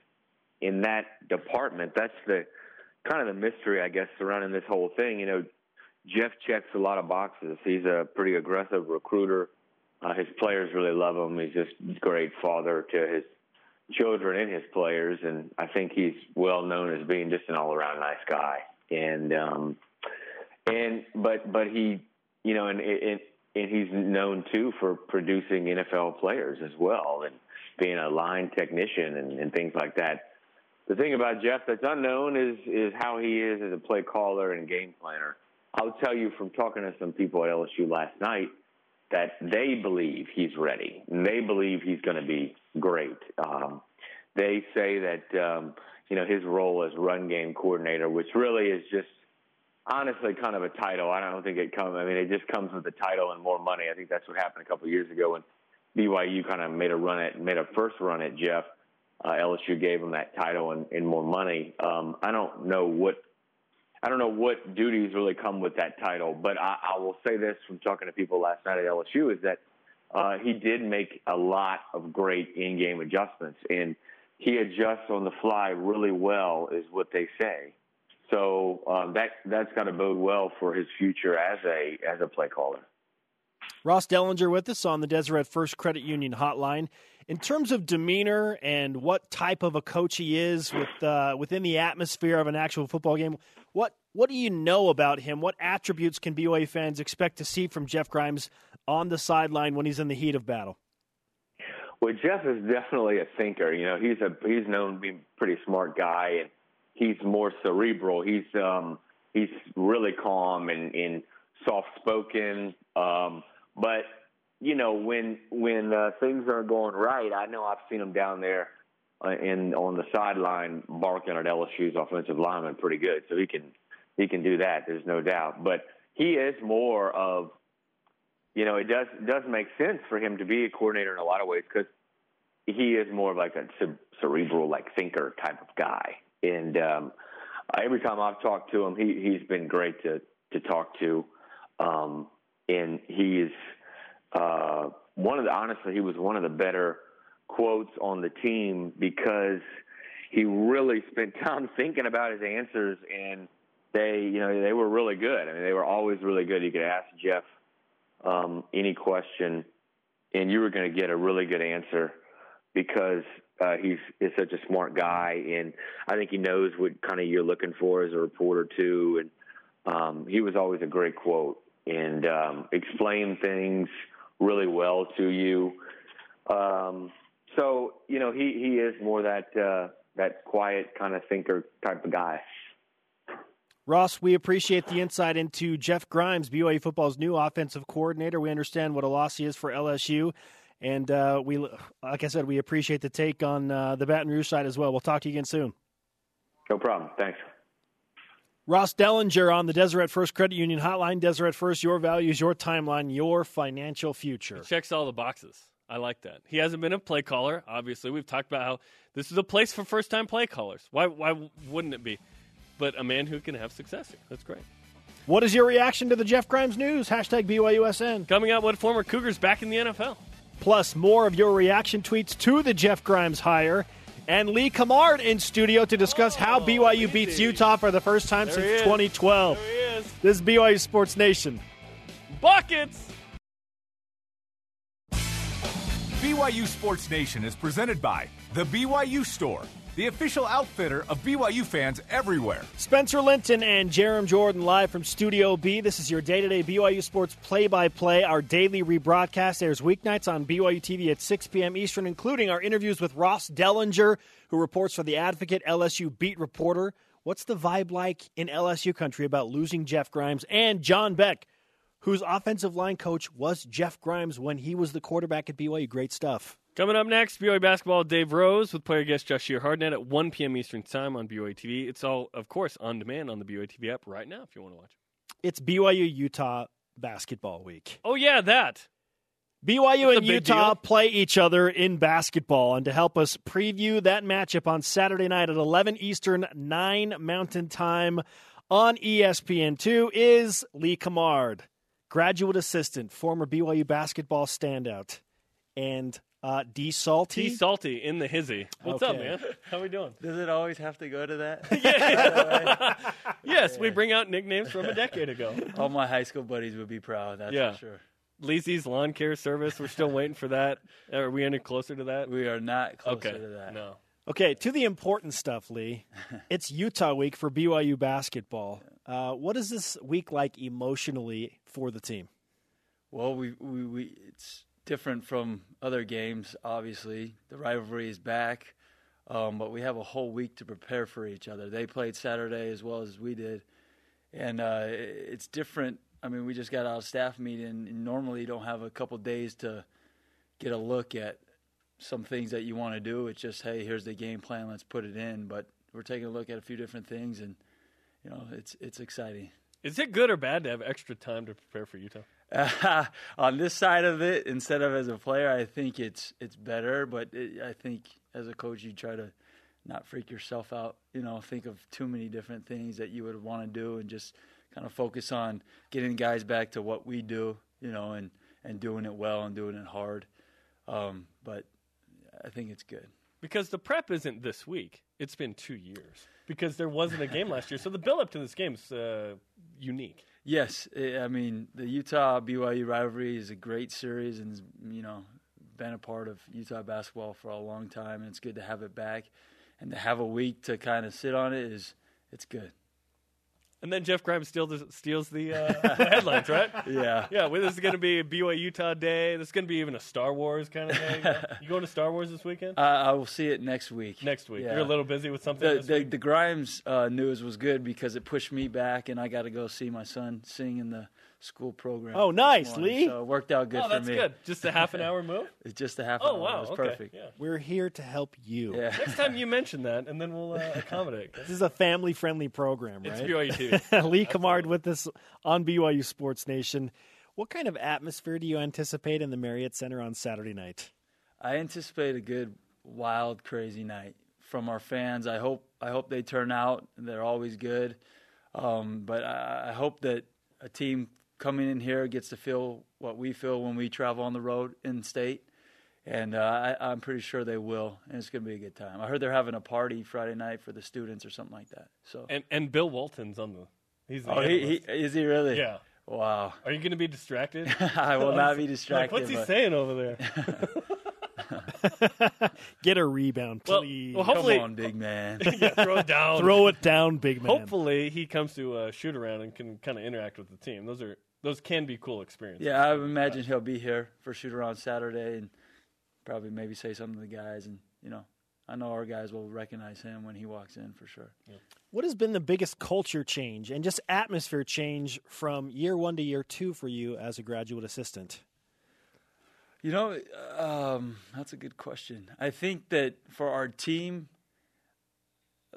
in that department. That's the kind of the mystery, I guess, surrounding this whole thing. You know, Jeff checks a lot of boxes. He's a pretty aggressive recruiter. Uh, his players really love him. He's just great father to his children and his players, and I think he's well known as being just an all-around nice guy. And um, and but but he, you know, and, and and he's known too for producing NFL players as well. And being a line technician and, and things like that. The thing about Jeff that's unknown is is how he is as a play caller and game planner. I'll tell you from talking to some people at LSU last night that they believe he's ready. And they believe he's going to be great. Um, they say that um, you know his role as run game coordinator, which really is just honestly kind of a title. I don't think it comes. I mean, it just comes with the title and more money. I think that's what happened a couple of years ago when BYU kind of made a run at made a first run at Jeff. Uh, LSU gave him that title and, and more money. Um, I don't know what I don't know what duties really come with that title, but I, I will say this from talking to people last night at LSU is that uh, he did make a lot of great in-game adjustments, and he adjusts on the fly really well, is what they say. So um, that that's got to bode well for his future as a as a play caller. Ross Dellenger with us on the Deseret First Credit Union Hotline. In terms of demeanor and what type of a coach he is with uh, within the atmosphere of an actual football game, what what do you know about him? What attributes can BYU fans expect to see from Jeff Grimes on the sideline when he's in the heat of battle? Well, Jeff is definitely a thinker. You know, he's a he's known to be a pretty smart guy, and he's more cerebral. He's um, he's really calm and, and soft spoken. Um, but you know, when when uh, things aren't going right, I know I've seen him down there uh, in on the sideline barking at LSU's offensive lineman pretty good. So he can he can do that. There's no doubt. But he is more of you know, it does does make sense for him to be a coordinator in a lot of ways because he is more of like a cerebral, like thinker type of guy. And um, every time I've talked to him, he he's been great to to talk to. Um, and he is uh, one of the honestly, he was one of the better quotes on the team because he really spent time thinking about his answers and they you know they were really good. I mean they were always really good. You could ask Jeff um, any question and you were going to get a really good answer because uh, he's is such a smart guy, and I think he knows what kind of you're looking for as a reporter too. And um, he was always a great quote and um, explain things really well to you. Um, so you know he he is more that uh, that quiet kind of thinker type of guy. Ross, we appreciate the insight into Jeff Grimes, BYU football's new offensive coordinator. We understand what a loss he is for LSU. And uh, we, like I said, we appreciate the take on uh, the Baton Rouge side as well. We'll talk to you again soon. No problem. Thanks. Ross Dellenger on the Deseret First Credit Union Hotline. Deseret First, your values, your timeline, your financial future. checks all the boxes. I like that. He hasn't been a play caller. Obviously, we've talked about how this is a place for first time play callers. Why, why wouldn't it be? But a man who can have success here. That's great. What is your reaction to the Jeff Grimes news? Hashtag BYUSN. Coming out, what former Cougars back in the NFL? Plus more of your reaction tweets to the Jeff Grimes hire. And Lee Cummard in studio to discuss oh, how BYU easy. beats Utah for the first time there since 2012. This is BYU Sports Nation. Buckets! BYU Sports Nation is presented by The BYU Store the official outfitter of BYU fans everywhere. Spencer Linton and Jarom Jordan live from Studio B. This is your day to day BYU Sports play by play. Our daily rebroadcast airs weeknights on BYU TV at 6 p.m. Eastern, including our interviews with Ross Dellenger, who reports for The Advocate, LSU beat reporter. What's the vibe like in LSU country about losing Jeff Grimes and John Beck? Whose offensive line coach was Jeff Grimes when he was the quarterback at BYU? Great stuff. Coming up next, BYU basketball, Dave Rose with player guest Jahshire Hardnett at 1 p.m. Eastern Time on BYU TV. It's all, of course, on demand on the BYU TV app right now if you want to watch. It's BYU Utah basketball week. Oh, yeah, that. BYU That's and Utah deal. play each other in basketball. And to help us preview that matchup on Saturday night at 11 Eastern, 9 Mountain Time on ESPN2 is Lee Cummard, graduate assistant, former BYU basketball standout. And uh, D Salty. D Salty in the hizzy. What's okay. up, man? How we doing? Does it always have to go to that? yeah. yes, yeah. we bring out nicknames from a decade ago. All my high school buddies would be proud. That's yeah. for sure. Leesy's lawn care service. We're still waiting for that. Are we any closer to that? We are not closer okay. to that. No. Okay, to the important stuff, Lee. it's Utah week for BYU basketball. Uh, what is this week like emotionally for the team? Well, we we, we it's different from other games. Obviously, the rivalry is back, um, but we have a whole week to prepare for each other. They played Saturday as well as we did, and uh, it's different. I mean, we just got out of staff meeting, and normally you don't have a couple days to get a look at some things that you want to do. It's just, hey, here's the game plan, let's put it in. But we're taking a look at a few different things, and you know, it's it's exciting. Is it good or bad to have extra time to prepare for Utah? Uh, on this side of it, instead of as a player, I think it's it's better. But it, I think as a coach, you try to not freak yourself out. You know, think of too many different things that you would want to do, and just kind of focus on getting guys back to what we do. You know, and and doing it well and doing it hard. Um, but I think it's good because the prep isn't this week. It's been two years because there wasn't a game last year. So the build up to this game is uh, unique. Yes, eh, I mean the Utah BYU rivalry is a great series, and you know been a part of Utah basketball for a long time, and it's good to have it back, and to have a week to kind of sit on it is it's good. And then Jeff Grimes steals the, steals the, uh, the headlines, right? Yeah. Yeah. Well, this is going to be a BYU Utah day. This is going to be even a Star Wars kind of thing. you going to Star Wars this weekend? Uh, I will see it next week. Next week. Yeah. You're a little busy with something. The, the, the, Grimes uh, news was good because it pushed me back, and I got to go see my son sing in the school program. Oh, nice, Lee. So it worked out good oh, for me. good. Just a half an hour move? it's just a half oh, an wow. hour. It was okay. perfect. Yeah. We're here to help you. Yeah. Next time you mention that, and then we'll uh, accommodate. this is a family friendly program, right? It's BYU TV. Lee Cummard with us on BYU Sports Nation. What kind of atmosphere do you anticipate in the Marriott Center on Saturday night? I anticipate a good, wild, crazy night from our fans. I hope I hope they turn out. They're always good, um, but I, I hope that a team coming in here gets to feel what we feel when we travel on the road in state. And uh, I, am pretty sure they will, and it's going to be a good time. I heard they're having a party Friday night for the students or something like that. So and and Bill Walton's on the. He's the oh, he, he, is he really? Yeah. Wow. Are you going to be distracted? I will not be distracted. Like, what's he but... saying over there? Get a rebound, please. Well, well hopefully, Come on, big man. yeah, throw it down. throw it down, big man. Hopefully, he comes to a shoot around and can kind of interact with the team. Those are those can be cool experiences. Yeah, I imagine he'll be here for shoot around Saturday and probably maybe say something to the guys. And you know, I know our guys will recognize him when he walks in for sure. Yeah. What has been the biggest culture change and just atmosphere change from year one to year two for you as a graduate assistant? You know, um, that's a good question. I think that for our team,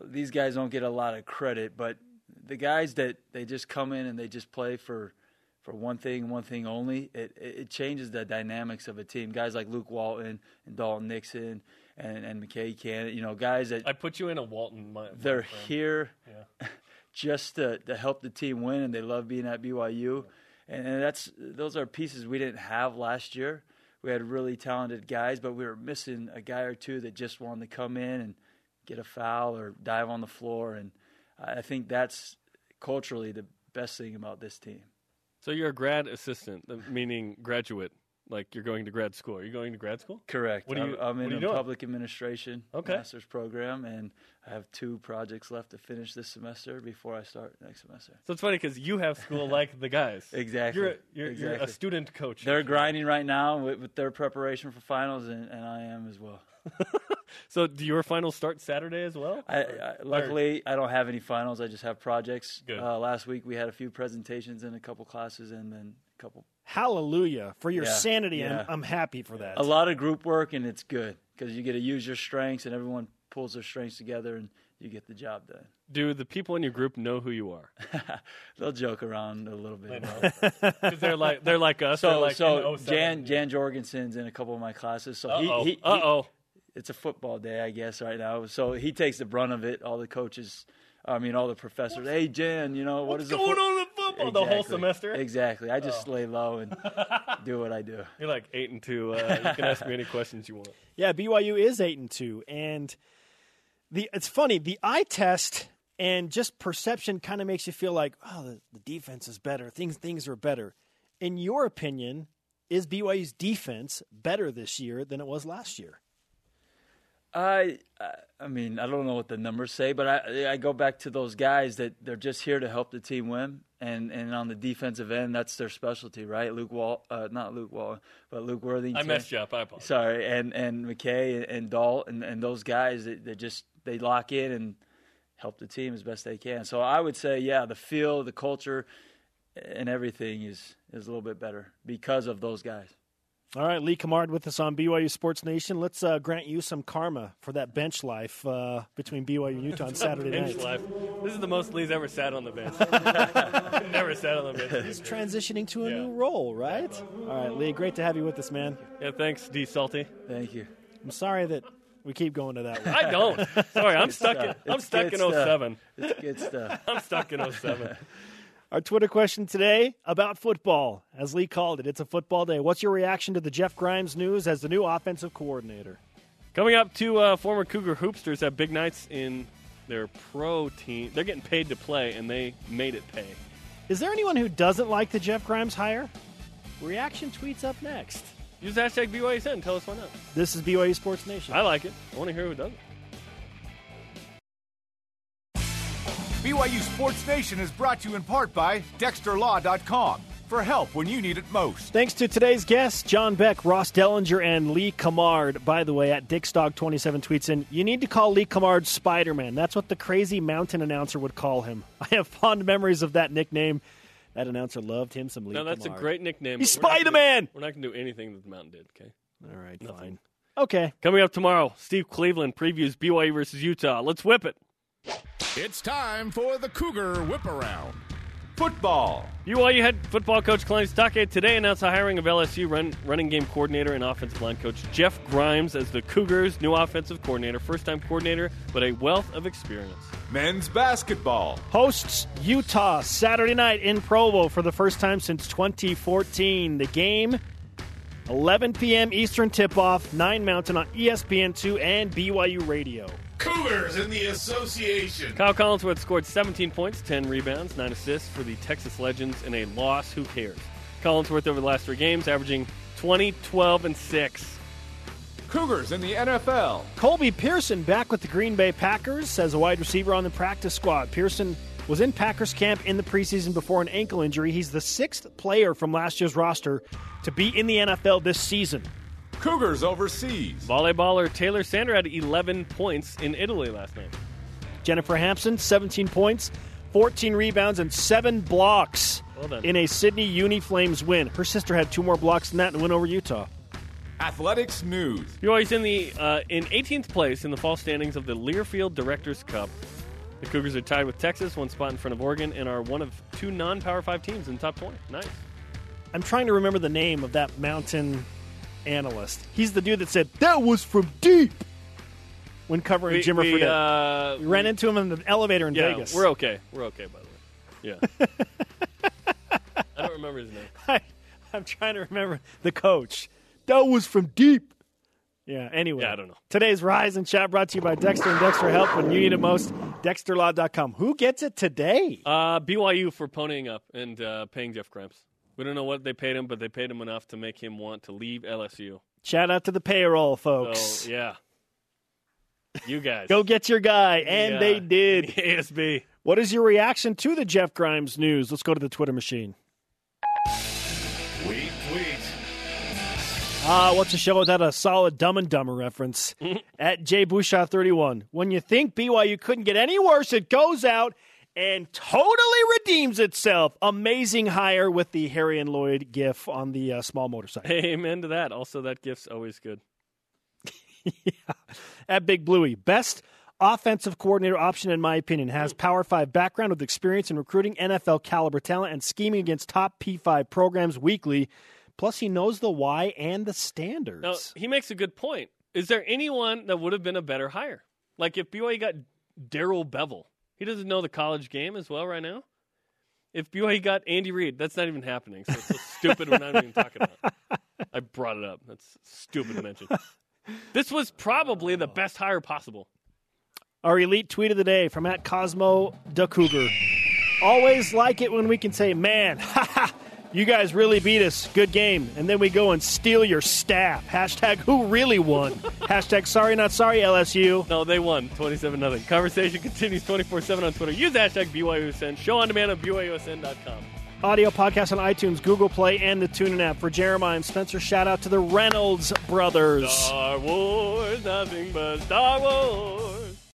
these guys don't get a lot of credit, but the guys that they just come in and they just play for for one thing, one thing only, it it changes the dynamics of a team. Guys like Luke Walton and Dalton Nixon and and McKay Cannon, you know, guys that I put you in a Walton. My, they're my here yeah. just to to help the team win, and they love being at BYU, yeah. and, and that's those are pieces we didn't have last year. We had really talented guys, but we were missing a guy or two that just wanted to come in and get a foul or dive on the floor, and I think that's culturally the best thing about this team. So you're a grad assistant, meaning graduate, like you're going to grad school. Are you going to grad school? Correct. What you, I'm in a public administration okay. master's program, and I have two projects left to finish this semester before I start next semester. So it's funny because you have school like the guys. exactly. You're, a, you're, exactly. you're a student coach. They're grinding right now with, with their preparation for finals, and, and I am as well. so do your finals start Saturday as well? I, I, luckily, I don't have any finals. I just have projects. Good. Uh, last week we had a few presentations in a couple classes, and then a couple. Hallelujah for your Yeah, sanity. yeah. I'm, I'm happy for that. A lot of group work, and it's good because you get to use your strengths, and everyone pulls their strengths together, and you get the job done. Do the people in your group know who you are? They'll joke around a little bit. Because they're like they're like us. So, they're like so Jan Jan Jorgensen's in a couple of my classes. So Uh-oh. he, he Uh-oh. It's a football day, I guess, right now. So he takes the brunt of it. All the coaches, I mean, all the professors. Hey, Jan, you know What's is the going foot-" on in football the whole semester? Exactly. I just lay low and do what I do. You're like eight and two. Uh, you can ask me any questions you want. Yeah, BYU is eight and two, and the it's funny the eye test and just perception kind of makes you feel like oh the, the defense is better, things things are better. In your opinion, is BYU's defense better this year than it was last year? I, I- mean, I don't know what the numbers say, but I, I go back to those guys that they're just here to help the team win, and and on the defensive end, that's their specialty, right? Luke Wall, uh, not Luke Wall, but Luke Worthington. I messed you up. I apologize. Sorry, and and McKay and Dalt and, and those guys that, that just they lock in and help the team as best they can. So I would say, yeah, the feel, the culture, and everything is is a little bit better because of those guys. All right, Lee Cummard with us on BYU Sports Nation. Let's uh, grant you some karma for that bench life uh, between BYU and Utah on Saturday bench night. Life. This is the most Lee's ever sat on the bench. Never sat on the bench. He's transitioning to a yeah. new role, right? All right, Lee, great to have you with us, man. Yeah, thanks, D Salty. Thank you. I'm sorry that we keep going to that one. I don't. Sorry, I'm stuck. In, I'm stuck in 07. It's good stuff. I'm stuck in 07. Our Twitter question today about football, as Lee called it. It's a football day. What's your reaction to the Jeff Grimes news as the new offensive coordinator? Coming up, two uh, former Cougar hoopsters have big nights in their pro team. They're getting paid to play, and they made it pay. Is there anyone who doesn't like the Jeff Grimes hire? Reaction tweets up next. Use hashtag BYU and tell us why not. This is BYU Sports Nation. I like it. I want to hear who does BYU Sports Nation is brought to you in part by DexterLaw.com for help when you need it most. Thanks to today's guests, John Beck, Ross Dellenger, and Lee Cummard. By the way, at Dicksdog27 tweets in, you need to call Lee Cummard Spider Man. That's what the crazy mountain announcer would call him. I have fond memories of that nickname. That announcer loved him some Lee No, that's Cummard. a great nickname. He's Spider Man! We're not going to do anything that the mountain did, okay? All right, Nothing. fine. Okay. Coming up tomorrow, Steve Cleveland previews BYU versus Utah. Let's whip it. It's time for the Cougar Whip Around. Football. BYU head football coach Kalani Sitake today announced the hiring of LSU run, running game coordinator and offensive line coach Jeff Grimes as the Cougars' new offensive coordinator, first time coordinator, but a wealth of experience. Men's basketball. Hosts Utah Saturday night in Provo for the first time since 2014. The game, 11 p.m. Eastern tip off, 9 Mountain on ESPN2 and BYU Radio. Cougars in the association. Kyle Collinsworth scored 17 points, 10 rebounds, 9 assists for the Texas Legends in a loss. Who cares? Collinsworth over the last three games, averaging 20, 12, and 6. Cougars in the NFL. Colby Pearson back with the Green Bay Packers as a wide receiver on the practice squad. Pearson was in Packers camp in the preseason before an ankle injury. He's the sixth player from last year's roster to be in the NFL this season. Cougars overseas. Volleyballer Taylor Sander had 11 points in Italy last night. Jennifer Hamson, 17 points, 14 rebounds, and seven blocks well in a Sydney Uni Flames win. Her sister had two more blocks than that and win over Utah. Athletics news. BYU's in the uh, in 18th place in the fall standings of the Learfield Directors Cup. The Cougars are tied with Texas, one spot in front of Oregon, and are one of two non-Power Five teams in the top 20. Nice. I'm trying to remember the name of that mountain analyst. He's the dude that said that was from deep when covering We, Jimmer we, Fredette. uh, we ran into him in the elevator in yeah, Vegas. we're okay. We're okay, by the way. Yeah. I don't remember his name. I, I'm trying to remember the coach. That was from deep. Yeah, anyway. Yeah, I don't know. Today's Rise and Chat brought to you by Dexter and Dexter Help when you need it most. DexterLaw.com. Who gets it today? Uh, BYU for ponying up and uh, paying Jeff Grimes. We don't know what they paid him, but they paid him enough to make him want to leave LSU. Shout out to the payroll, folks. So, yeah. You guys. Go get your guy. And Yeah. they did. ASB. What is your reaction to the Jeff Grimes news? Let's go to the Twitter machine. Tweet, tweet. Ah, what's a show without a solid Dumb and Dumber reference? At Jay Bouchard 31. When you think BYU couldn't get any worse, it goes out and totally redeems itself. Amazing hire with the Harry and Lloyd gif on the uh, small motorcycle. Amen to that. Also, that gif's always good. yeah. At Big Bluey, best offensive coordinator option in my opinion has Power 5 background with experience in recruiting NFL caliber talent and scheming against top P5 programs weekly. Plus he knows the why and the standards. Now, he makes a good point. Is there anyone that would have been a better hire? Like if BYU got Darrell Bevell, he doesn't know the college game as well right now. If BYU got Andy Reid, that's not even happening. So it's so stupid we're not even talking about. it. I brought it up. That's stupid to mention. This was probably the best hire possible. Our elite tweet of the day from at Cosmo the Cougar. Always like it when we can say, man, You guys really beat us. Good game. And then we go and steal your staff. Hashtag who really won. Hashtag sorry not sorry LSU. No, they won 27 0. Conversation continues 24 7 on Twitter. Use hashtag BYUSN. Show on demand at BYUSN.com. Audio podcast on iTunes, Google Play, and the TuneIn app. For Jeremiah and Spencer, shout out to the Reynolds brothers. Star Wars, nothing but Star Wars.